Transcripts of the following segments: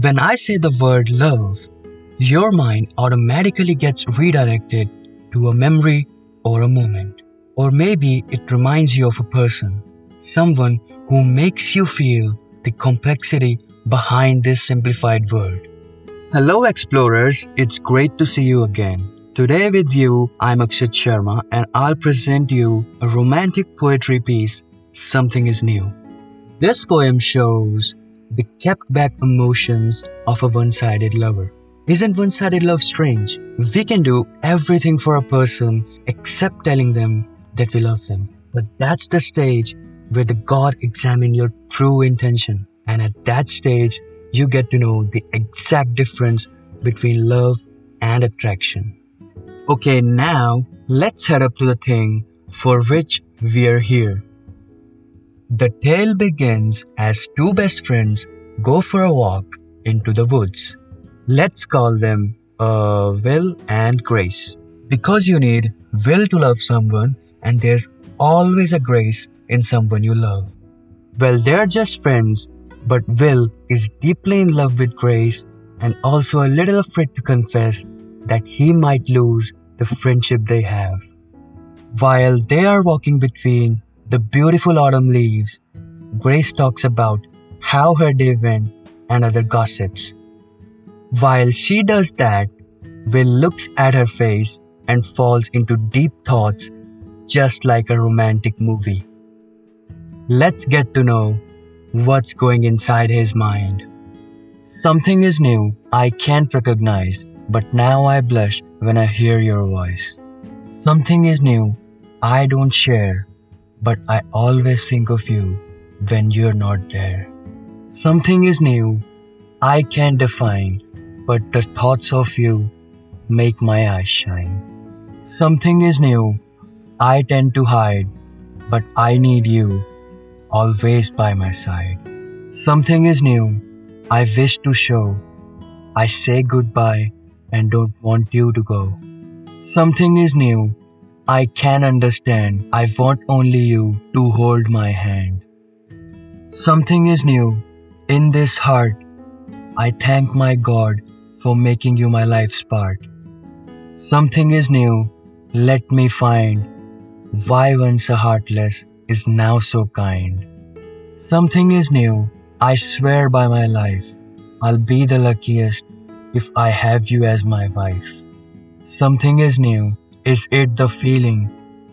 When I say the word love, your mind automatically gets redirected to a memory or a moment. Or maybe it reminds you of a person, someone who makes you feel the complexity behind this simplified word. Hello, explorers, it's great to see you again. Today, with you, I'm Akshat Sharma, and I'll present you a romantic poetry piece, Something is New. This poem shows the kept back emotions of a one sided lover. Isn't one sided love strange? We can do everything for a person except telling them that we love them. But that's the stage where the God examine your true intention. And at that stage, you get to know the exact difference between love and attraction. Okay, now let's head up to the thing for which we're here. The tale begins as two best friends go for a walk into the woods. Let's call them uh, Will and Grace. Because you need will to love someone, and there's always a grace in someone you love. Well, they're just friends, but Will is deeply in love with Grace and also a little afraid to confess that he might lose the friendship they have. While they are walking between the beautiful autumn leaves, Grace talks about how her day went and other gossips. While she does that, Will looks at her face and falls into deep thoughts just like a romantic movie. Let's get to know what's going inside his mind. Something is new I can't recognize, but now I blush when I hear your voice. Something is new I don't share, but I always think of you when you're not there. Something is new I can't define, but the thoughts of you make my eyes shine. Something is new I tend to hide, but I need you always by my side. Something is new I wish to show. I say goodbye and don't want you to go. Something is new I can understand. I want only you to hold my hand. Something is new in this heart. I thank my God for making you my life's part. Something is new. Let me find why once a heartless is now so kind. Something is new. I swear by my life. I'll be the luckiest if I have you as my wife. Something is new. Is it the feeling?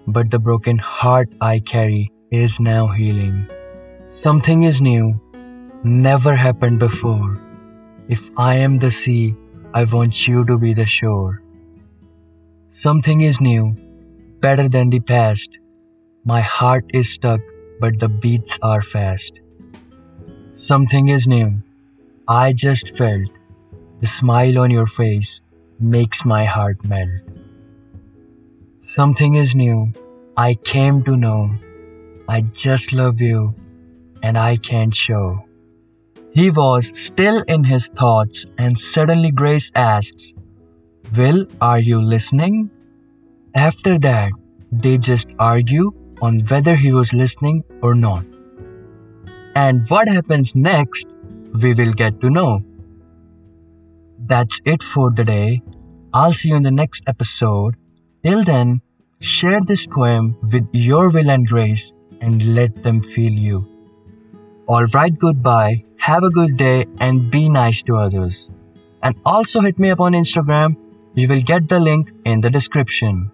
But the broken heart I carry is now healing. Something is new, never happened before. If I am the sea, I want you to be the shore. Something is new, better than the past. My heart is stuck, but the beats are fast. Something is new, I just felt. The smile on your face makes my heart melt. Something is new. I came to know. I just love you and I can't show. He was still in his thoughts and suddenly Grace asks, Will, are you listening? After that, they just argue on whether he was listening or not. And what happens next, we will get to know. That's it for the day. I'll see you in the next episode. Till then, share this poem with your will and grace and let them feel you. Alright, goodbye, have a good day, and be nice to others. And also hit me up on Instagram, you will get the link in the description.